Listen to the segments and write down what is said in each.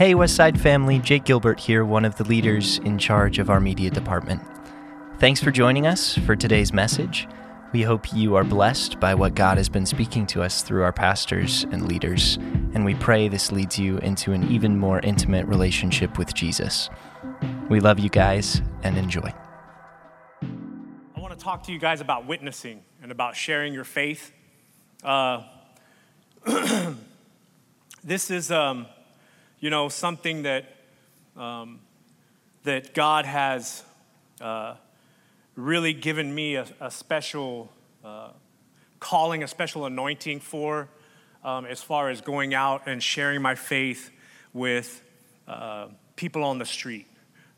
Hey, Westside family, Jake Gilbert here, one of the leaders in charge of our media department. Thanks for joining us for today's message. We hope you are blessed by what God has been speaking to us through our pastors and leaders, and we pray this leads you into an even more intimate relationship with Jesus. We love you guys and enjoy. I want to talk to you guys about witnessing and about sharing your faith. Uh, this is. Um, you know, something that, um, that God has uh, really given me a, a special uh, calling, a special anointing for, um, as far as going out and sharing my faith with uh, people on the street.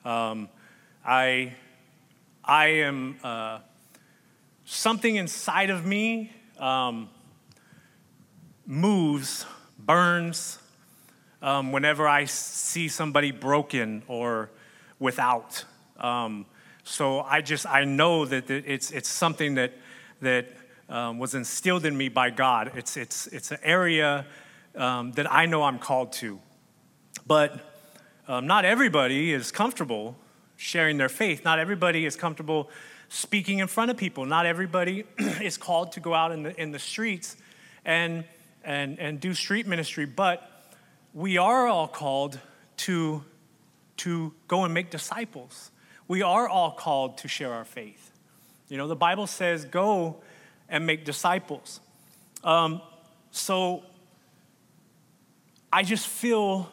Um, I, I am uh, something inside of me um, moves, burns, um, whenever I see somebody broken or without. Um, so I just I know that it's it's something that that um, was instilled in me by God. It's it's it's an area um, that I know I'm called to, but um, not everybody is comfortable sharing their faith. Not everybody is comfortable speaking in front of people. Not everybody is called to go out in the in the streets and and and do street ministry, but we are all called to, to go and make disciples. We are all called to share our faith. You know, the Bible says, go and make disciples. Um, so I just feel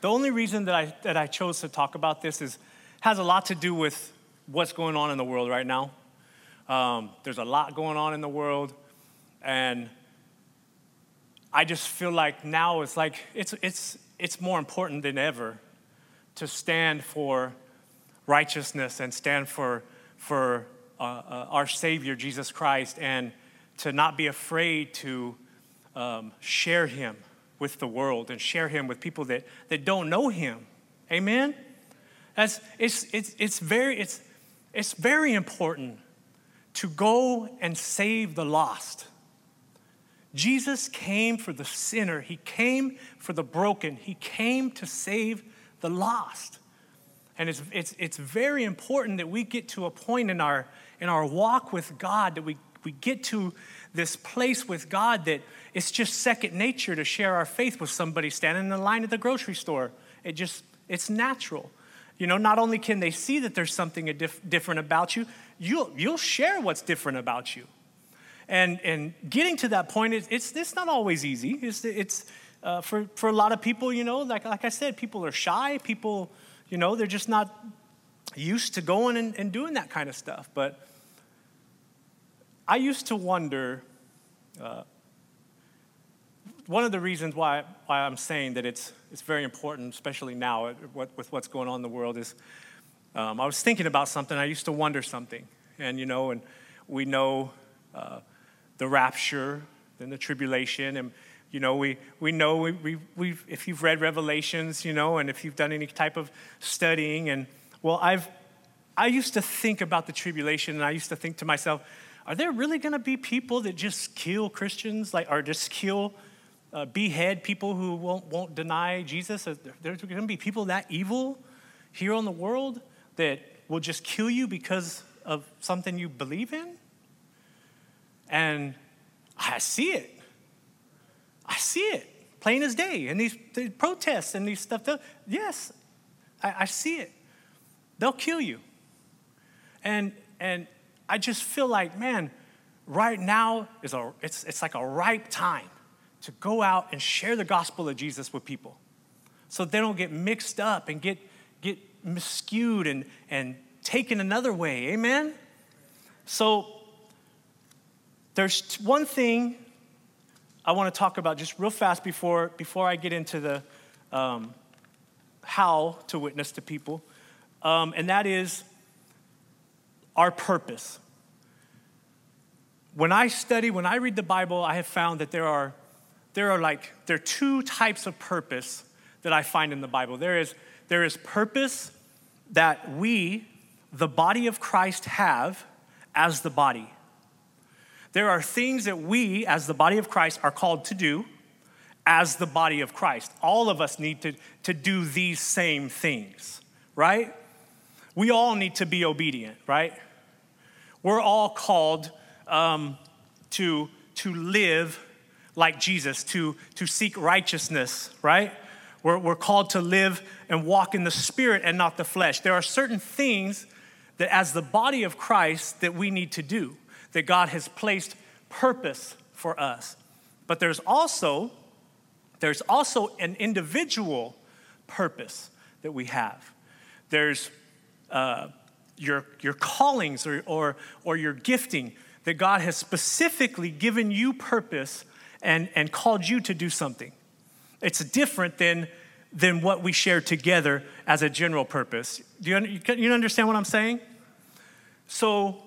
the only reason that I, that I chose to talk about this is has a lot to do with what's going on in the world right now. Um, there's a lot going on in the world, and I just feel like now it's like it's, it's, it's more important than ever to stand for righteousness and stand for, for uh, uh, our Savior, Jesus Christ, and to not be afraid to um, share Him with the world and share Him with people that, that don't know Him. Amen? That's, it's, it's, it's, very, it's, it's very important to go and save the lost. Jesus came for the sinner, He came for the broken, He came to save the lost. And it's, it's, it's very important that we get to a point in our, in our walk with God that we, we get to this place with God that it's just second nature to share our faith with somebody standing in the line at the grocery store. It just, it's natural. You know, not only can they see that there's something different about you, you'll, you'll share what's different about you. And, and getting to that point, it's, it's, it's not always easy. It's, it's uh, for, for a lot of people, you know, like, like I said, people are shy. People, you know, they're just not used to going and, and doing that kind of stuff. But I used to wonder uh, one of the reasons why, why I'm saying that it's, it's very important, especially now uh, with what's going on in the world, is um, I was thinking about something. I used to wonder something. And, you know, and we know uh, the rapture, then the tribulation. And, you know, we, we know, we, we, we've, if you've read Revelations, you know, and if you've done any type of studying, and, well, I've, I used to think about the tribulation, and I used to think to myself, are there really going to be people that just kill Christians, like, or just kill, uh, behead people who won't, won't deny Jesus? There's going to be people that evil here on the world that will just kill you because of something you believe in? And I see it. I see it plain as day. And these, these protests and these stuff, yes, I, I see it. They'll kill you. And, and I just feel like, man, right now is a, it's, it's like a ripe time to go out and share the gospel of Jesus with people so they don't get mixed up and get, get skewed and, and taken another way. Amen? So there's one thing I want to talk about just real fast before, before I get into the um, how to witness to people, um, and that is our purpose. When I study, when I read the Bible, I have found that there are, there are like, there are two types of purpose that I find in the Bible. There is, there is purpose that we, the body of Christ, have as the body. There are things that we, as the body of Christ, are called to do as the body of Christ. All of us need to, to do these same things, right? We all need to be obedient, right? We're all called um, to, to live like Jesus, to, to seek righteousness, right? We're, we're called to live and walk in the spirit and not the flesh. There are certain things that, as the body of Christ, that we need to do, that God has placed purpose for us. But there's also there's also an individual purpose that we have. There's uh, your, your callings or, or, or your gifting that God has specifically given you purpose and, and called you to do something. It's different than, than what we share together as a general purpose. Do you, you understand what I'm saying? So,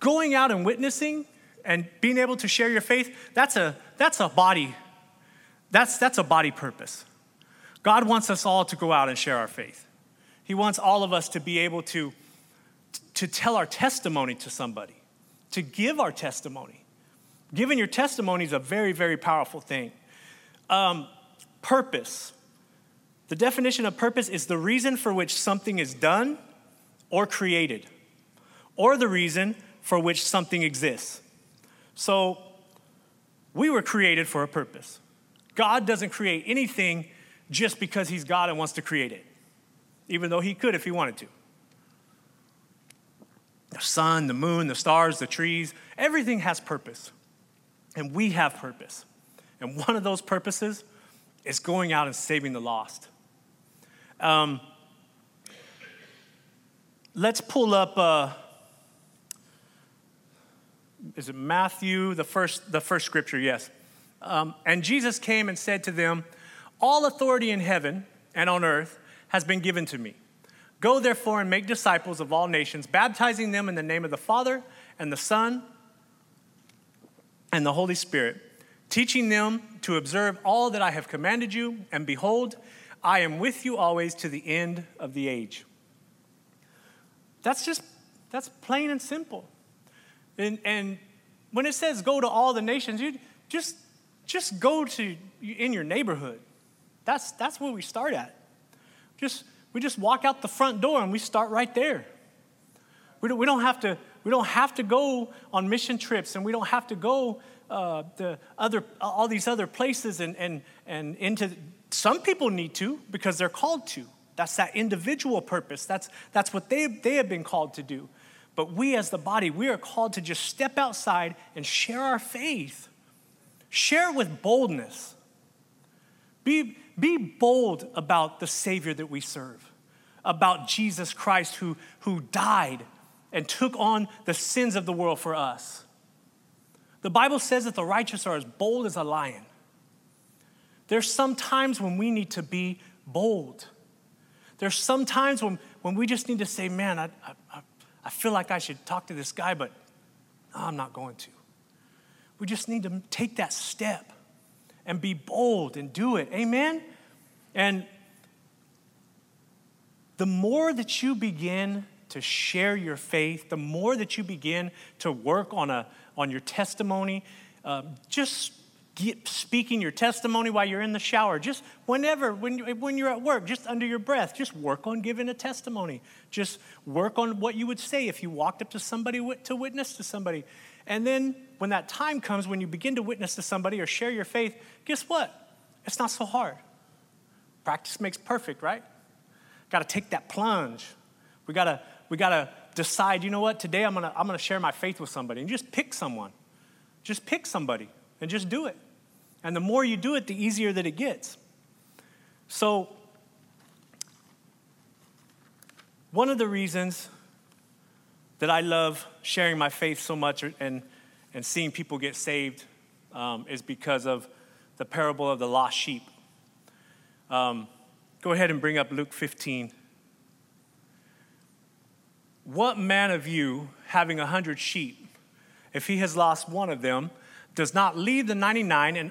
going out and witnessing and being able to share your faith, that's a, that's a body that's, that's a body purpose. God wants us all to go out and share our faith. He wants all of us to be able to, to tell our testimony to somebody, to give our testimony. Giving your testimony is a very, very powerful thing. Um, purpose. The definition of purpose is the reason for which something is done or created, or the reason for which something exists. So, we were created for a purpose. God doesn't create anything just because He's God and wants to create it, even though He could if He wanted to. The sun, the moon, the stars, the trees, everything has purpose. And we have purpose. And one of those purposes is going out and saving the lost. Um, let's pull up. Uh, is it Matthew, the first, the first scripture? Yes. Um, and Jesus came and said to them, All authority in heaven and on earth has been given to me. Go therefore and make disciples of all nations, baptizing them in the name of the Father and the Son and the Holy Spirit, teaching them to observe all that I have commanded you. And behold, I am with you always to the end of the age. That's just, that's plain and simple. And, and when it says go to all the nations, you just just go to in your neighborhood. That's, that's where we start at. Just, we just walk out the front door and we start right there. We don't, we don't, have, to, we don't have to go on mission trips and we don't have to go uh, to other, all these other places and, and, and into, some people need to because they're called to. That's that individual purpose. That's, that's what they, they have been called to do. But we as the body, we are called to just step outside and share our faith Share with boldness. Be, be bold about the Savior that we serve, about Jesus Christ who, who died and took on the sins of the world for us. The Bible says that the righteous are as bold as a lion. There's some times when we need to be bold. There's some times when, when we just need to say, man, I, I, I feel like I should talk to this guy, but I'm not going to. We just need to take that step and be bold and do it. Amen? And the more that you begin to share your faith, the more that you begin to work on, a, on your testimony, uh, just get, speaking your testimony while you're in the shower, just whenever, when, when you're at work, just under your breath, just work on giving a testimony. Just work on what you would say if you walked up to somebody to witness to somebody. And then when that time comes, when you begin to witness to somebody or share your faith, guess what? It's not so hard. Practice makes perfect, right? Got to take that plunge. We got to we got to decide, you know what? Today I'm going to I'm going to share my faith with somebody and just pick someone. Just pick somebody and just do it. And the more you do it, the easier that it gets. So one of the reasons that I love sharing my faith so much and, and seeing people get saved um, is because of the parable of the lost sheep. Um, go ahead and bring up Luke 15. What man of you, having a hundred sheep, if he has lost one of them, does not leave the 99 and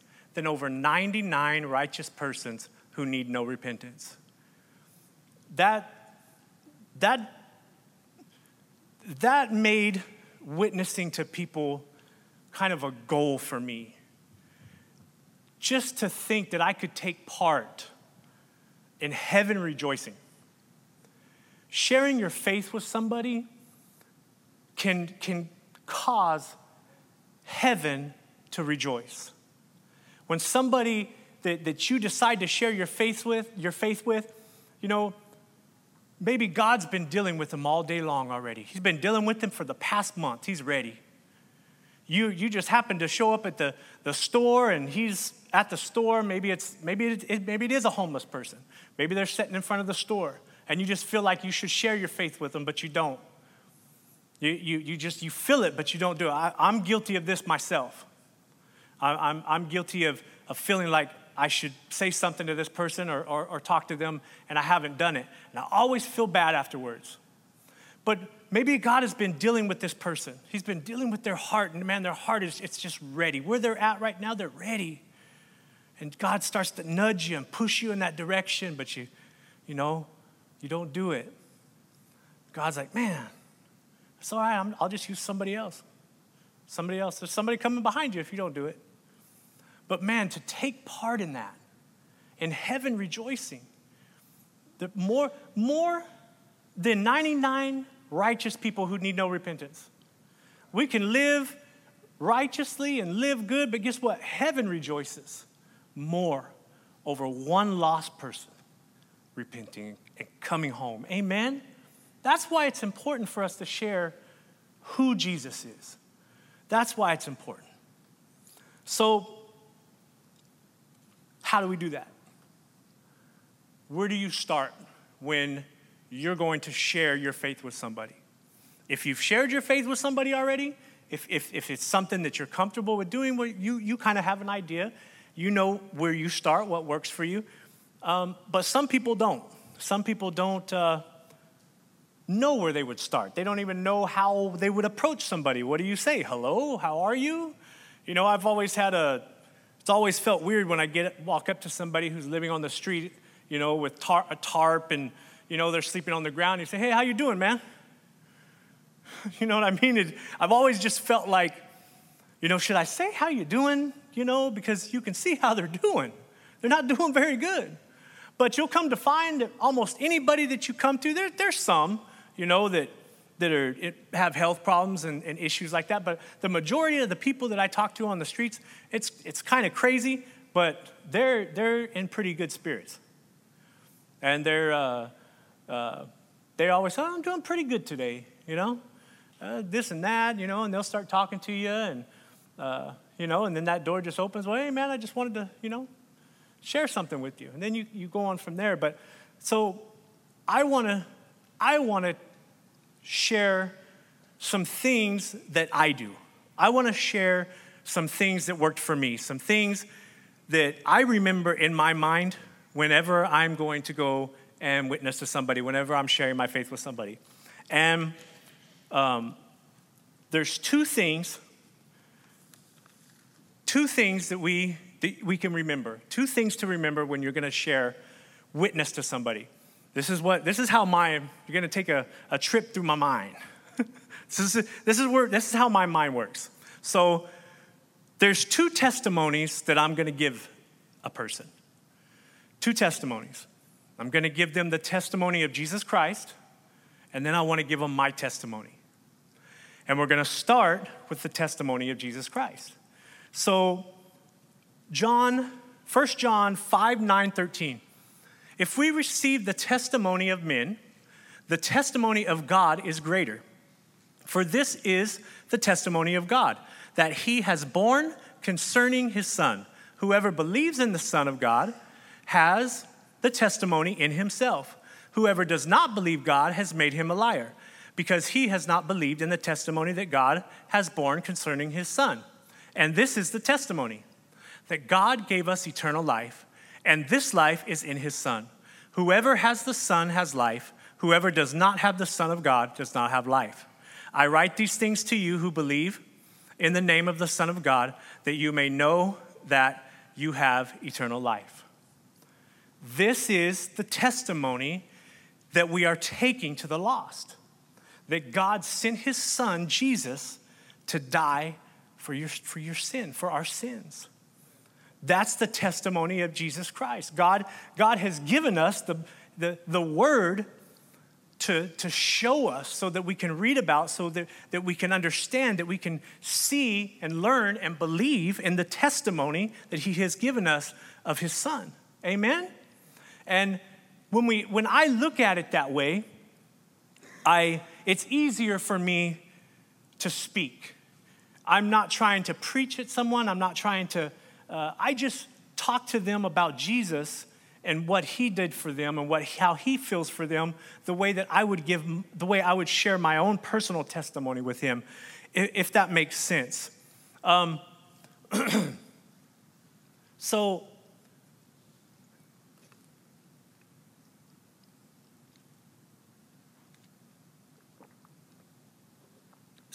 than over 99 righteous persons who need no repentance. That, that, that made witnessing to people kind of a goal for me. Just to think that I could take part in heaven rejoicing. Sharing your faith with somebody can, can cause heaven to rejoice. When somebody that, that you decide to share your faith with, your faith with, you know, maybe God's been dealing with them all day long already. He's been dealing with them for the past month. He's ready. You, you just happen to show up at the, the store and he's at the store. Maybe, it's, maybe, it, maybe it is a homeless person. Maybe they're sitting in front of the store and you just feel like you should share your faith with them, but you don't. You, you, you just, you feel it, but you don't do it. I, am guilty of this myself. I'm, I'm guilty of, of feeling like I should say something to this person or, or, or talk to them, and I haven't done it. And I always feel bad afterwards. But maybe God has been dealing with this person. He's been dealing with their heart, and man, their heart is it's just ready. Where they're at right now, they're ready. And God starts to nudge you and push you in that direction, but you, you know, you don't do it. God's like, man, it's all right. I'll just use somebody else. Somebody else. There's somebody coming behind you if you don't do it. But man, to take part in that, in heaven rejoicing, the more, more than 99 righteous people who need no repentance. We can live righteously and live good, but guess what? Heaven rejoices more over one lost person repenting and coming home. Amen? That's why it's important for us to share who Jesus is. That's why it's important. So, how do we do that? Where do you start when you're going to share your faith with somebody? If you've shared your faith with somebody already, if, if, if it's something that you're comfortable with doing, well, you, you kind of have an idea. You know where you start, what works for you. Um, but some people don't. Some people don't uh, know where they would start. They don't even know how they would approach somebody. What do you say? Hello, how are you? You know, I've always had a it's always felt weird when I get walk up to somebody who's living on the street, you know, with tar, a tarp and you know they're sleeping on the ground. You say, "Hey, how you doing, man?" you know what I mean? It, I've always just felt like, you know, should I say how you doing? You know, because you can see how they're doing. They're not doing very good. But you'll come to find that almost anybody that you come to, there, there's some, you know, that that are, have health problems and, and, issues like that. But the majority of the people that I talk to on the streets, it's, it's kind of crazy, but they're, they're in pretty good spirits. And they're, uh, uh, they always say, oh, I'm doing pretty good today, you know? Uh, this and that, you know, and they'll start talking to you and, uh, you know, and then that door just opens. Well, hey, man, I just wanted to, you know, share something with you. And then you, you go on from there. But so I want to, I want to share some things that I do. I want to share some things that worked for me, some things that I remember in my mind whenever I'm going to go and witness to somebody, whenever I'm sharing my faith with somebody. And um, there's two things, two things that we, that we can remember, two things to remember when you're going to share witness to somebody. This is what this is how my you're gonna take a, a trip through my mind. this, is, this is where this is how my mind works. So there's two testimonies that I'm gonna give a person. Two testimonies. I'm gonna give them the testimony of Jesus Christ, and then I want to give them my testimony. And we're gonna start with the testimony of Jesus Christ. So John, 1 John 5, 9, 13. If we receive the testimony of men, the testimony of God is greater. For this is the testimony of God, that he has borne concerning his Son. Whoever believes in the Son of God has the testimony in himself. Whoever does not believe God has made him a liar, because he has not believed in the testimony that God has borne concerning his Son. And this is the testimony that God gave us eternal life, and this life is in his Son. Whoever has the Son has life. Whoever does not have the Son of God does not have life. I write these things to you who believe in the name of the Son of God, that you may know that you have eternal life. This is the testimony that we are taking to the lost that God sent his son, Jesus, to die for your, for your sin, for our sins. That's the testimony of Jesus Christ. God, God has given us the, the, the word to, to show us so that we can read about, so that, that we can understand, that we can see and learn and believe in the testimony that He has given us of His Son. Amen? And when, we, when I look at it that way, I, it's easier for me to speak. I'm not trying to preach at someone, I'm not trying to, uh, I just talk to them about Jesus and what he did for them and what, how he feels for them, the way that I would give, the way I would share my own personal testimony with him, if that makes sense. Um, so,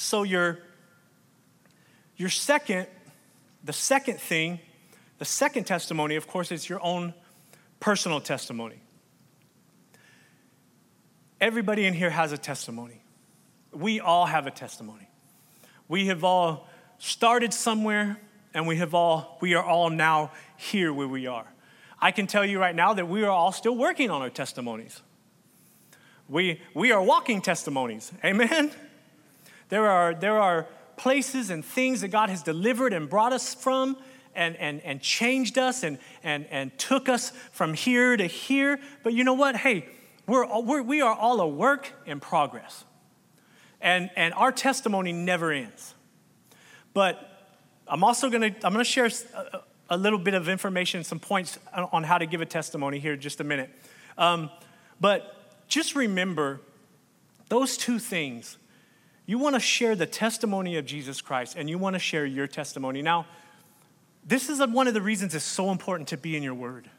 So your, your second, the second thing, the second testimony, of course, is your own personal testimony. Everybody in here has a testimony. We all have a testimony. We have all started somewhere and we have all we are all now here where we are. I can tell you right now that we are all still working on our testimonies. We we are walking testimonies. Amen. There are, there are places and things that God has delivered and brought us from and, and, and changed us and, and, and took us from here to here. But you know what? Hey, we're, we're, we are all a work in progress. And, and our testimony never ends. But I'm also going to I'm going to share a, a, little bit of information, some points on how to give a testimony here in just a minute. Um, but just remember those two things you want to share the testimony of Jesus Christ and you want to share your testimony. Now, this is one of the reasons it's so important to be in your word.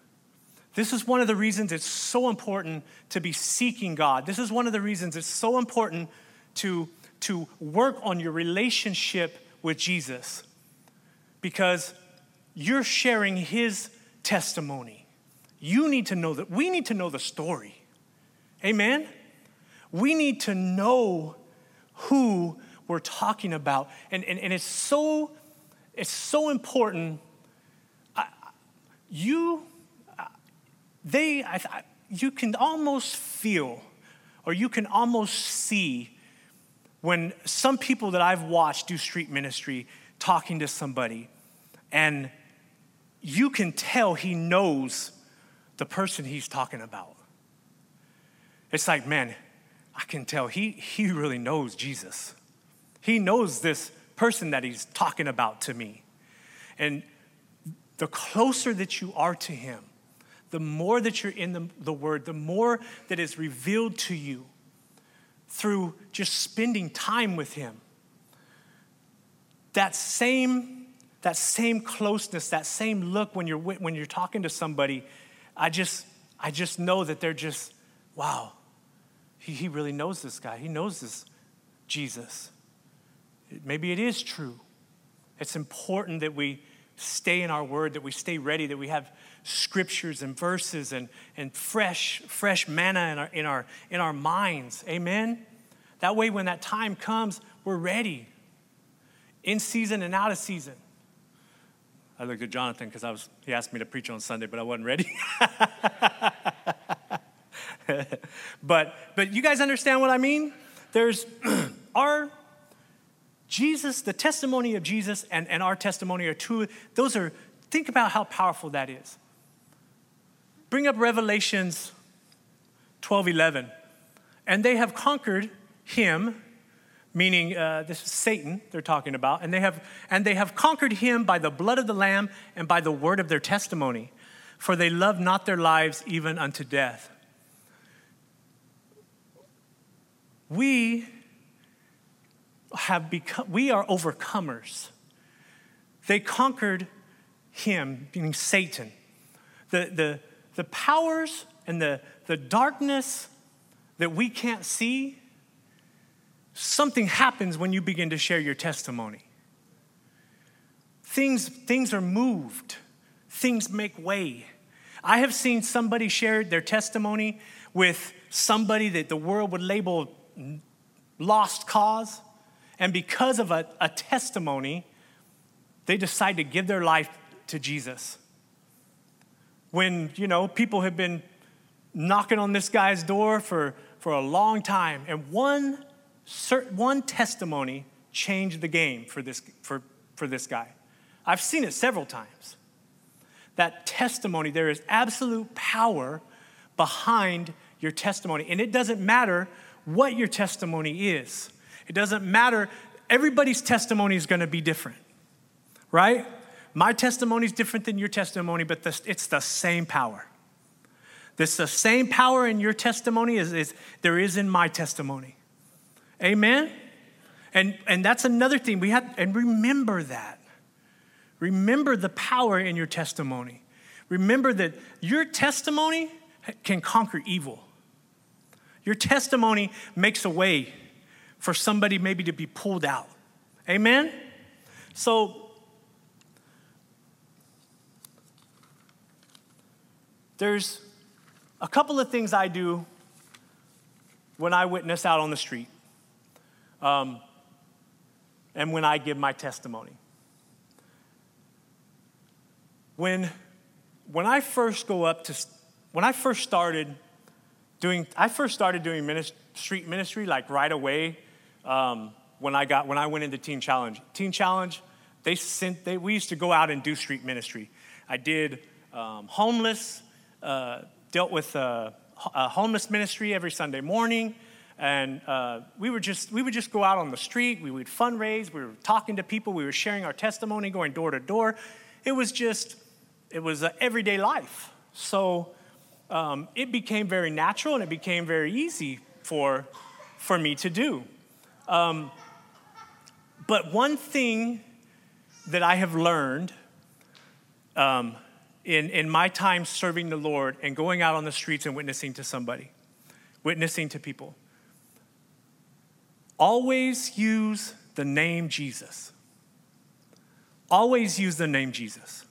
This is one of the reasons it's so important to be seeking God. This is one of the reasons it's so important to, to work on your relationship with Jesus because you're sharing his testimony. You need to know that we need to know the story. Amen? We need to know who we're talking about. And, and, and it's, so, it's so important. I, you, they, I, you can almost feel or you can almost see when some people that I've watched do street ministry talking to somebody, and you can tell he knows the person he's talking about. It's like, man, I can tell he, he really knows Jesus. He knows this person that he's talking about to me. And the closer that you are to him, the more that you're in the, the word, the more that is revealed to you through just spending time with him. That same, that same closeness, that same look when you're, when you're talking to somebody, I just, I just know that they're just, wow, he, he really knows this guy. He knows this Jesus. Maybe it is true. It's important that we stay in our word, that we stay ready, that we have scriptures and verses and, and fresh, fresh manna in our, in, our, in our minds. Amen? That way, when that time comes, we're ready. In season and out of season. I looked at Jonathan because I was he asked me to preach on Sunday, but I wasn't ready. but, but you guys understand what I mean? There's our Jesus, the testimony of Jesus and, and our testimony are two, those are, think about how powerful that is. Bring up Revelations 12 11. And they have conquered him, meaning uh, this is Satan they're talking about, and they, have, and they have conquered him by the blood of the Lamb and by the word of their testimony, for they love not their lives even unto death. we have become, we are overcomers. They conquered him, meaning Satan, the, the, the powers and the, the darkness that we can't see, something happens when you begin to share your testimony. Things, things are moved, things make way. I have seen somebody share their testimony with somebody that the world would label lost cause, and because of a, a testimony, they decide to give their life to Jesus. When, you know, people have been knocking on this guy's door for, for a long time, and one, one testimony changed the game for this, for, for this guy. I've seen it several times. That testimony, there is absolute power behind your testimony. And it doesn't matter what your testimony is, it doesn't matter. Everybody's testimony is going to be different, right? My testimony is different than your testimony, but it's the same power. This the same power in your testimony as, as there is in my testimony. Amen? And, and that's another thing we have, and remember that. Remember the power in your testimony. Remember that your testimony can conquer evil. Your testimony makes a way for somebody maybe to be pulled out. Amen? So, there's a couple of things I do when I witness out on the street um, and when I give my testimony. When, when I first go up to, when I first started doing, I first started doing ministry, street ministry like right away um, when I got, when I went into Teen Challenge. Teen Challenge, they sent, they, we used to go out and do street ministry. I did um, homeless, uh, dealt with uh, a homeless ministry every Sunday morning and uh, we would just we would just go out on the street we would fundraise we were talking to people we were sharing our testimony going door to door it was just it was everyday life. So um, it became very natural and it became very easy for, for me to do. Um, but one thing that I have learned um, in, in my time serving the Lord and going out on the streets and witnessing to somebody, witnessing to people, always use the name Jesus. Always use the name Jesus.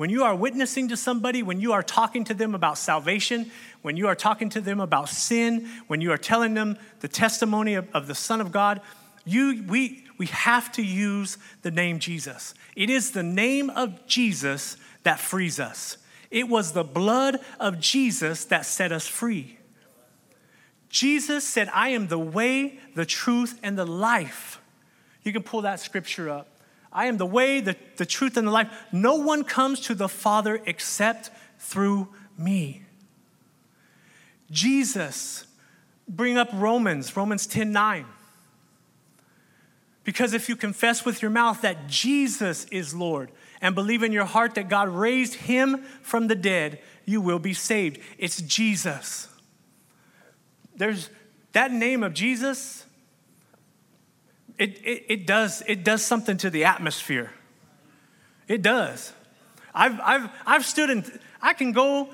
When you are witnessing to somebody, when you are talking to them about salvation, when you are talking to them about sin, when you are telling them the testimony of, of the Son of God, you, we, we have to use the name Jesus. It is the name of Jesus that frees us. It was the blood of Jesus that set us free. Jesus said, I am the way, the truth, and the life. You can pull that scripture up. I am the way, the, the truth, and the life. No one comes to the Father except through me. Jesus, bring up Romans, Romans 10 9. Because if you confess with your mouth that Jesus is Lord and believe in your heart that God raised him from the dead, you will be saved. It's Jesus. There's that name of Jesus it, it, it, does, it does something to the atmosphere. It does. I've, I've, I've stood in, I can go,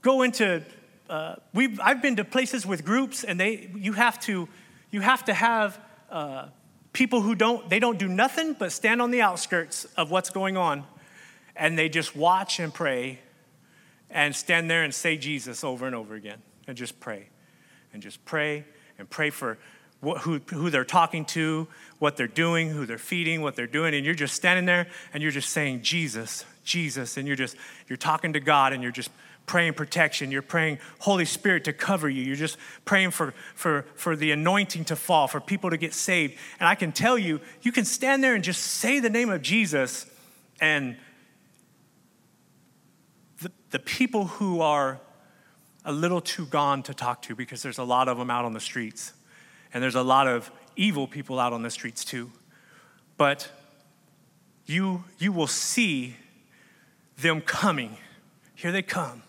go into, uh, we've, I've been to places with groups and they, you have to, you have to have uh, people who don't, they don't do nothing but stand on the outskirts of what's going on and they just watch and pray and stand there and say Jesus over and over again and just pray and just pray and pray for who, who they're talking to, what they're doing, who they're feeding, what they're doing, and you're just standing there and you're just saying, Jesus, Jesus, and you're just, you're talking to God and you're just praying protection. You're praying Holy Spirit to cover you. You're just praying for, for, for the anointing to fall, for people to get saved. And I can tell you, you can stand there and just say the name of Jesus, and the, the people who are a little too gone to talk to, because there's a lot of them out on the streets and there's a lot of evil people out on the streets too. But you, you will see them coming. Here they come.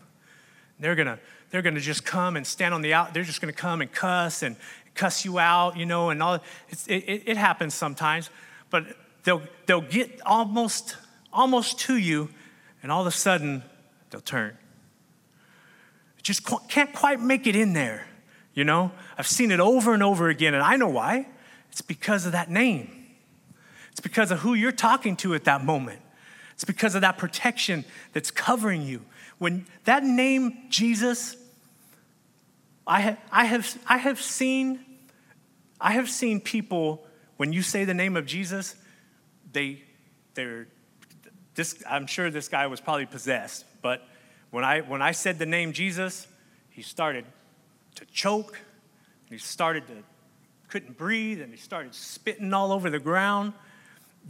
They're gonna, they're gonna just come and stand on the out. They're just gonna come and cuss and cuss you out, you know, and all. It, it, it happens sometimes, but they'll, they'll get almost almost to you, and all of a sudden they'll turn. Just can't quite make it in there, you know? I've seen it over and over again, and I know why. It's because of that name. It's because of who you're talking to at that moment. It's because of that protection that's covering you. When that name, Jesus, I have, I have, I have seen, I have seen people, when you say the name of Jesus, they, they're, this, I'm sure this guy was probably possessed, but when I, when I said the name Jesus, he started to choke, And he started to, couldn't breathe, and he started spitting all over the ground.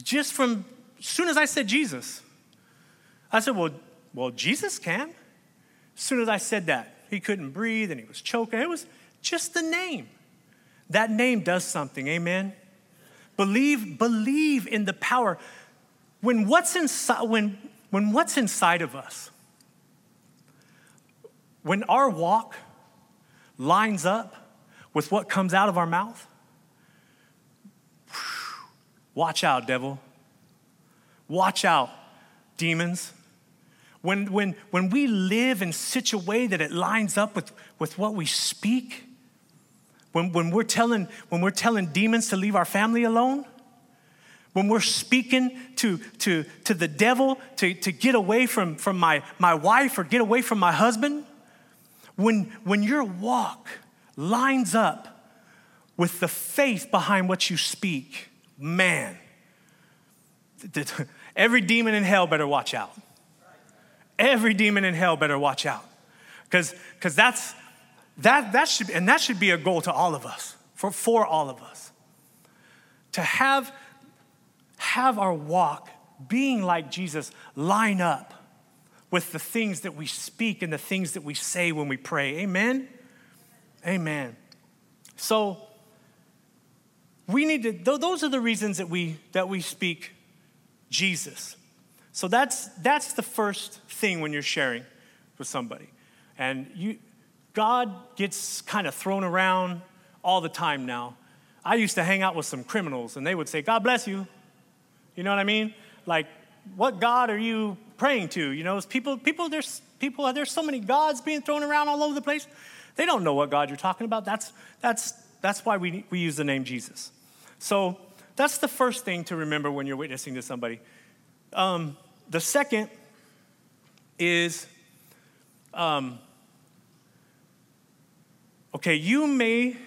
Just from, as soon as I said Jesus, I said, well, well, Jesus can. As soon as I said that, he couldn't breathe and he was choking. It was just the name. That name does something, amen? Believe, believe in the power. When what's inside, when, when what's inside of us, when our walk lines up with what comes out of our mouth, watch out, devil. Watch out, demons. When, when, when we live in such a way that it lines up with, with what we speak, when, when, we're telling, when we're telling demons to leave our family alone, when we're speaking to, to, to the devil to, to get away from, from my, my wife or get away from my husband, when, when your walk lines up with the faith behind what you speak, man, every demon in hell better watch out. Every demon in hell better watch out. Because that's that that should and that should be a goal to all of us, for, for all of us. To have have our walk being like Jesus line up with the things that we speak and the things that we say when we pray. Amen. Amen. So we need to those are the reasons that we that we speak Jesus. So that's, that's the first thing when you're sharing with somebody. And you, God gets kind of thrown around all the time now. I used to hang out with some criminals and they would say, God bless you. You know what I mean? Like, what God are you praying to? You know, people, people, there's people, there's so many gods being thrown around all over the place. They don't know what God you're talking about. That's, that's, that's why we, we use the name Jesus. So that's the first thing to remember when you're witnessing to somebody. Um, the second is um, okay, you may,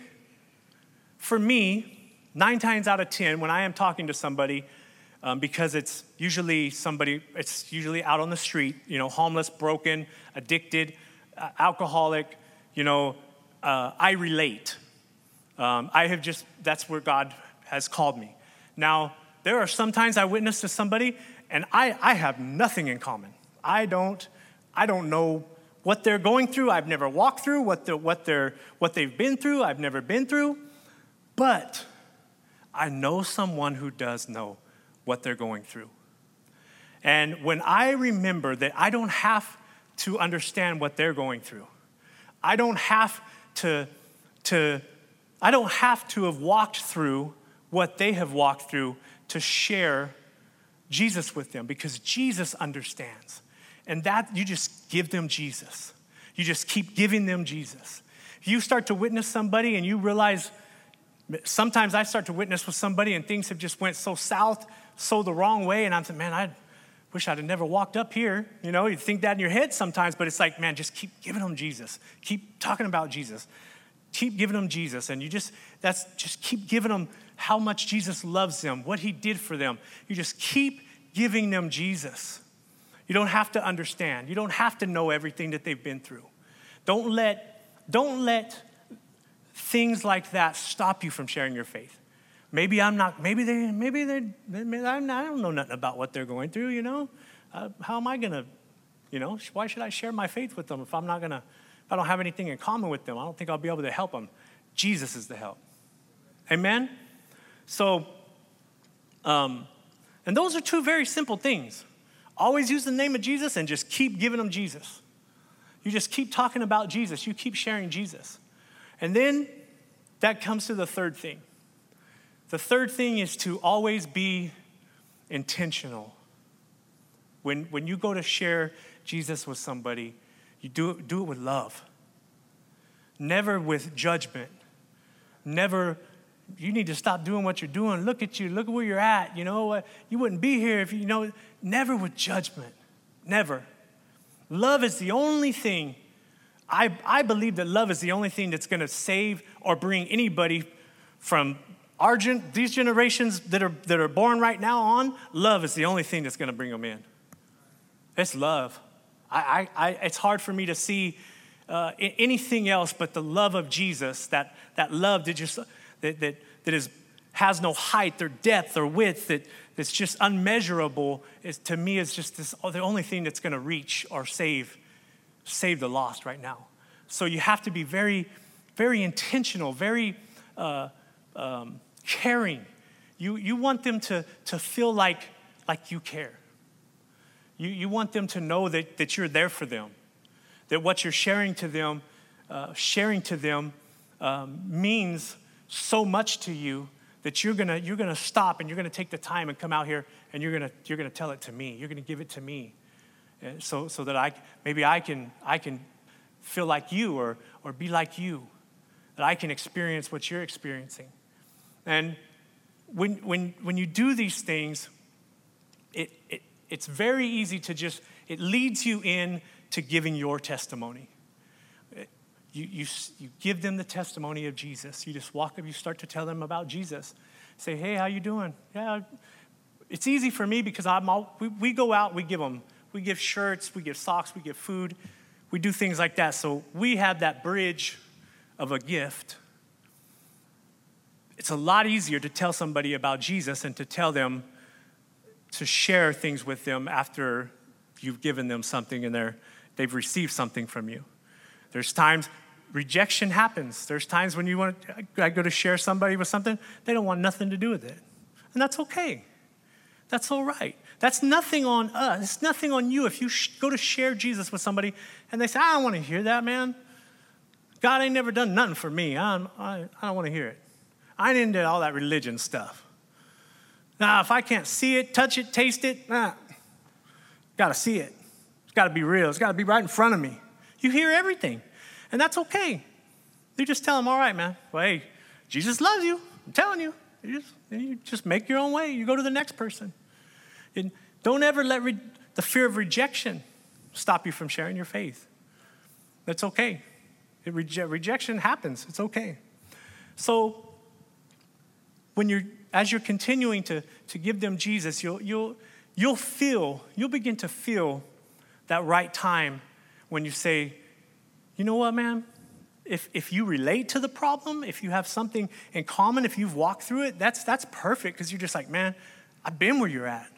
for me, nine times out of 10, when I am talking to somebody, um, because it's usually somebody, it's usually out on the street, you know, homeless, broken, addicted, uh, alcoholic, you know, uh, I relate. Um, I have just, that's where God has called me. Now, there are sometimes I witness to somebody and I, I have nothing in common. I don't, I don't know what they're going through. I've never walked through what, the, what, they're, what they've been through. I've never been through. But I know someone who does know what they're going through. And when I remember that I don't have to understand what they're going through, I don't have to, to I don't have to have walked through what they have walked through to share Jesus with them because Jesus understands. And that you just give them Jesus. You just keep giving them Jesus. You start to witness somebody and you realize sometimes I start to witness with somebody and things have just went so south, so the wrong way, and I'm thinking, man, I wish I'd have never walked up here. You know, you think that in your head sometimes, but it's like, man, just keep giving them Jesus. Keep talking about Jesus. Keep giving them Jesus. And you just, that's just keep giving them how much Jesus loves them, what he did for them. You just keep giving them Jesus. You don't have to understand. You don't have to know everything that they've been through. Don't let, don't let things like that stop you from sharing your faith. Maybe I'm not, maybe they, maybe they, maybe I don't know nothing about what they're going through, you know? Uh, how am I going to, you know, why should I share my faith with them if I'm not going to, if I don't have anything in common with them? I don't think I'll be able to help them. Jesus is the help. Amen? So, um, and those are two very simple things. Always use the name of Jesus and just keep giving them Jesus. You just keep talking about Jesus, you keep sharing Jesus. And then that comes to the third thing. The third thing is to always be intentional. When, when you go to share Jesus with somebody, you do it, do it with love, never with judgment, never. You need to stop doing what you're doing. Look at you. Look at where you're at. You know, what? you wouldn't be here if you, you know, never with judgment. Never. Love is the only thing, I, I believe that love is the only thing that's going to save or bring anybody from our gen, these generations that are, that are born right now on. Love is the only thing that's going to bring them in. It's love. I, I, I, it's hard for me to see uh, anything else but the love of Jesus, that, that love that, just, that, that, that is, has no height or depth or width, that, that's just unmeasurable, is, to me is just this, oh, the only thing that's going to reach or save, save the lost right now. So you have to be very, very intentional, very uh, um, caring. You, you want them to, to feel like, like you care. You, you want them to know that, that you're there for them, that what you're sharing to them, uh, sharing to them um, means so much to you that you're gonna, you're gonna stop and you're gonna take the time and come out here and you're gonna, you're gonna tell it to me. You're gonna give it to me. And so, so that I, maybe I can, I can feel like you or, or be like you, that I can experience what you're experiencing. And when, when, when you do these things, it, it, it's very easy to just, it leads you in to giving your testimony. You, you, you give them the testimony of Jesus. You just walk up, you start to tell them about Jesus. Say, hey, how you doing? Yeah, it's easy for me because I'm all, we, we go out, we give them, we give shirts, we give socks, we give food, we do things like that. So we have that bridge of a gift. It's a lot easier to tell somebody about Jesus and to tell them to share things with them after you've given them something and they're, they've received something from you. There's times rejection happens. There's times when you want I go to share somebody with something, they don't want nothing to do with it. And that's okay. That's all right. That's nothing on us. It's nothing on you if you sh- go to share Jesus with somebody and they say, I don't want to hear that, man. God ain't never done nothing for me. I, I, I don't want to hear it. I didn't do all that religion stuff. Now, if I can't see it, touch it, taste it, nah, got to see it. It's got to be real. It's got to be right in front of me. You hear everything, and that's okay. You just tell them, all right, man. Well, hey, Jesus loves you. I'm telling you. You just, you just make your own way. You go to the next person. And don't ever let re- the fear of rejection stop you from sharing your faith. That's okay. Reje- rejection happens. It's okay. So when you're as you're continuing to, to give them Jesus, you'll, you'll, you'll feel, you'll begin to feel that right time when you say, you know what, man? If, if you relate to the problem, if you have something in common, if you've walked through it, that's, that's perfect because you're just like, man, I've been where you're at.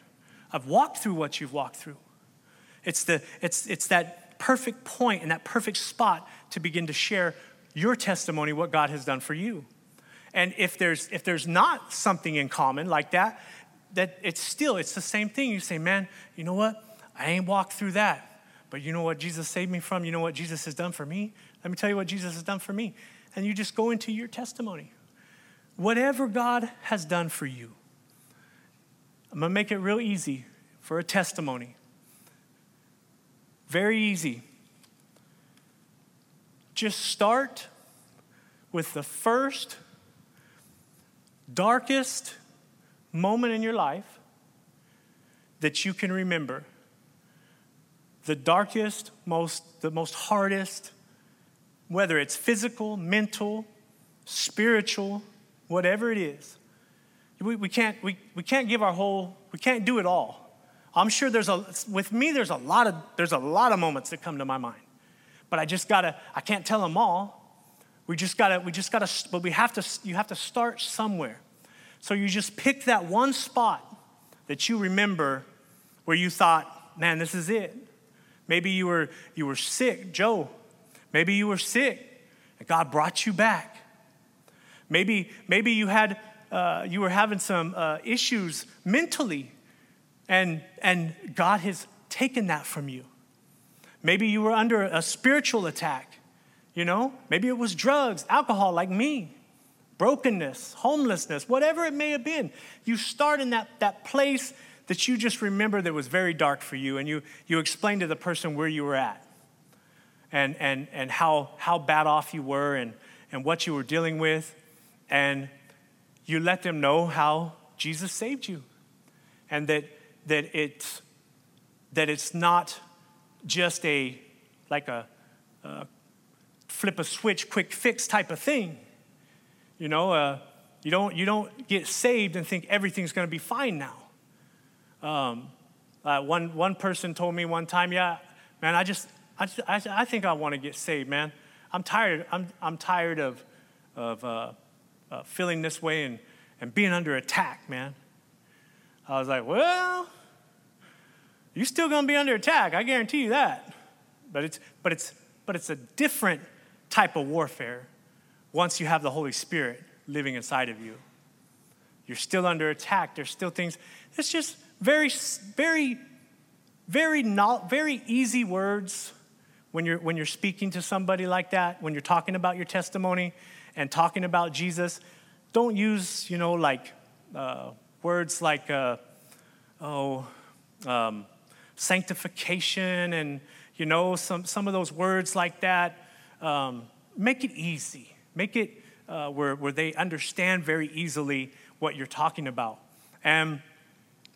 I've walked through what you've walked through. It's, the, it's, it's that perfect point and that perfect spot to begin to share your testimony, what God has done for you. And if there's if there's not something in common like that, that it's still it's the same thing. You say, man, you know what? I ain't walked through that. But you know what Jesus saved me from? You know what Jesus has done for me? Let me tell you what Jesus has done for me. And you just go into your testimony. Whatever God has done for you, I'm gonna make it real easy for a testimony. Very easy. Just start with the first darkest moment in your life that you can remember, the darkest, most, the most hardest, whether it's physical, mental, spiritual, whatever it is. We, we, can't, we, we can't give our whole, we can't do it all. I'm sure there's a, with me, there's a lot of, there's a lot of moments that come to my mind. But I just gotta, I can't tell them all. We just gotta, we just gotta, but we have to, you have to start somewhere. So you just pick that one spot that you remember where you thought, man, this is it. Maybe you were, you were sick, Joe. Maybe you were sick and God brought you back. Maybe, maybe you had, uh, you were having some uh, issues mentally and, and God has taken that from you. Maybe you were under a spiritual attack you know, maybe it was drugs, alcohol, like me, brokenness, homelessness, whatever it may have been. You start in that, that place that you just remember that was very dark for you and you, you explained to the person where you were at and, and, and how, how bad off you were and, and what you were dealing with. And you let them know how Jesus saved you and that, that, it's, that it's not just a, like a, a flip a switch, quick fix type of thing. You know, uh, you, don't, you don't get saved and think everything's going to be fine now. Um, uh, one, one person told me one time, yeah, man, I just, I, I, I think I want to get saved, man. I'm tired, I'm, I'm tired of, of uh, uh, feeling this way and, and being under attack, man. I was like, well, you're still going to be under attack. I guarantee you that. But it's, but it's, but it's a different type of warfare once you have the Holy Spirit living inside of you. You're still under attack. There's still things. It's just very, very, very, not, very easy words when you're, when you're speaking to somebody like that, when you're talking about your testimony and talking about Jesus. Don't use, you know, like uh, words like, uh, oh, um, sanctification and, you know, some, some of those words like that. Um, make it easy. Make it uh, where, where they understand very easily what you're talking about. And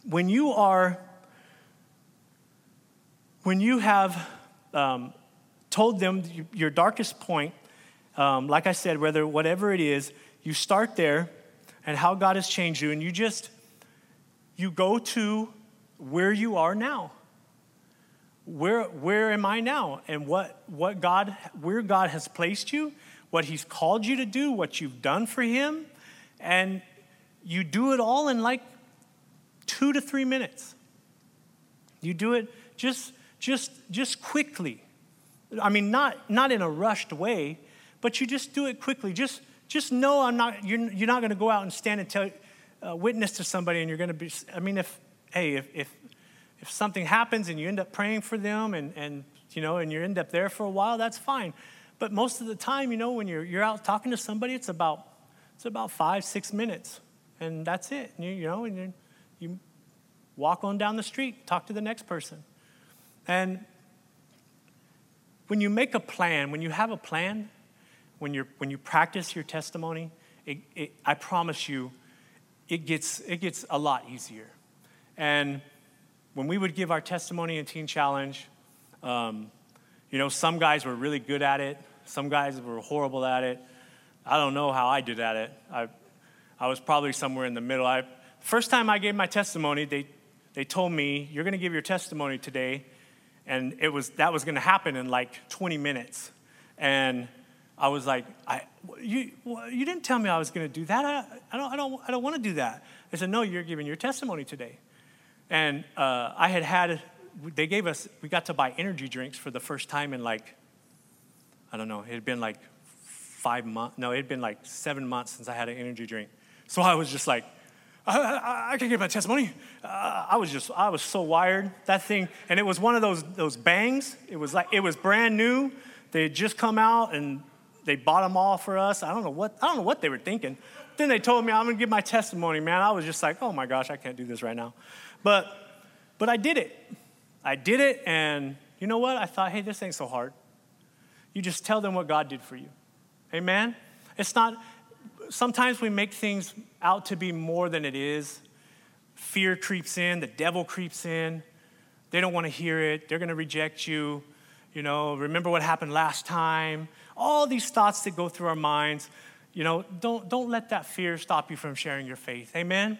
when you are, when you have um, told them your darkest point, um, like I said, whether whatever it is, you start there and how God has changed you, and you just you go to where you are now. Where, where am I now? And what, what God, where God has placed you, what He's called you to do, what you've done for Him, and you do it all in like two to three minutes. You do it just, just, just quickly. I mean, not, not in a rushed way, but you just do it quickly. Just, just know I'm not, you're, you're not going to go out and stand and tell, uh, witness to somebody and you're going to be, I mean, if, hey, if, if, if something happens and you end up praying for them and, and, you know, and you end up there for a while, that's fine. But most of the time, you know, when you're, you're out talking to somebody, it's about, it's about five, six minutes. And that's it. You, you know, and you, you walk on down the street, talk to the next person. And when you make a plan, when you have a plan, when, you're, when you practice your testimony, it, it, I promise you, it gets, it gets a lot easier. And when we would give our testimony in Teen Challenge, um, you know, some guys were really good at it, some guys were horrible at it. I don't know how I did at it. I, I was probably somewhere in the middle. I, first time I gave my testimony, they, they told me, You're going to give your testimony today. And it was, that was going to happen in like 20 minutes. And I was like, I, you, you didn't tell me I was going to do that. I, I, don't, I, don't, I don't want to do that. I said, No, you're giving your testimony today. And uh, I had had, they gave us, we got to buy energy drinks for the first time in like, I don't know, it had been like five months. No, it had been like seven months since I had an energy drink. So I was just like, I, I, I can give my testimony. Uh, I was just, I was so wired. That thing, and it was one of those those bangs. It was like it was brand new. They had just come out, and they bought them all for us. I don't know what, I don't know what they were thinking. Then they told me I'm gonna give my testimony, man. I was just like, oh my gosh, I can't do this right now. But, but I did it. I did it, and you know what? I thought, hey, this ain't so hard. You just tell them what God did for you. Amen? It's not, sometimes we make things out to be more than it is. Fear creeps in, the devil creeps in. They don't want to hear it, they're going to reject you. You know, remember what happened last time all these thoughts that go through our minds. You know, don't, don't let that fear stop you from sharing your faith. Amen?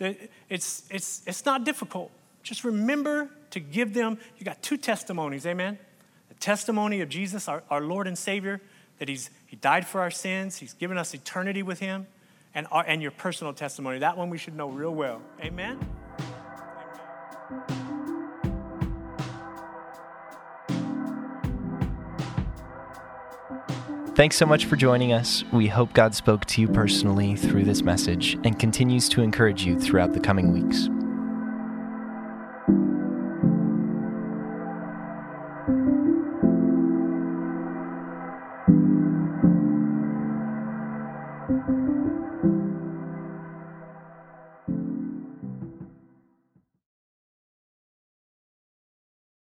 It's, it's, it's not difficult. Just remember to give them, you got two testimonies, amen? The testimony of Jesus, our, our Lord and Savior, that he's, He died for our sins, He's given us eternity with Him, and, our, and your personal testimony. That one we should know real well. Amen? amen. Thanks so much for joining us. We hope God spoke to you personally through this message and continues to encourage you throughout the coming weeks.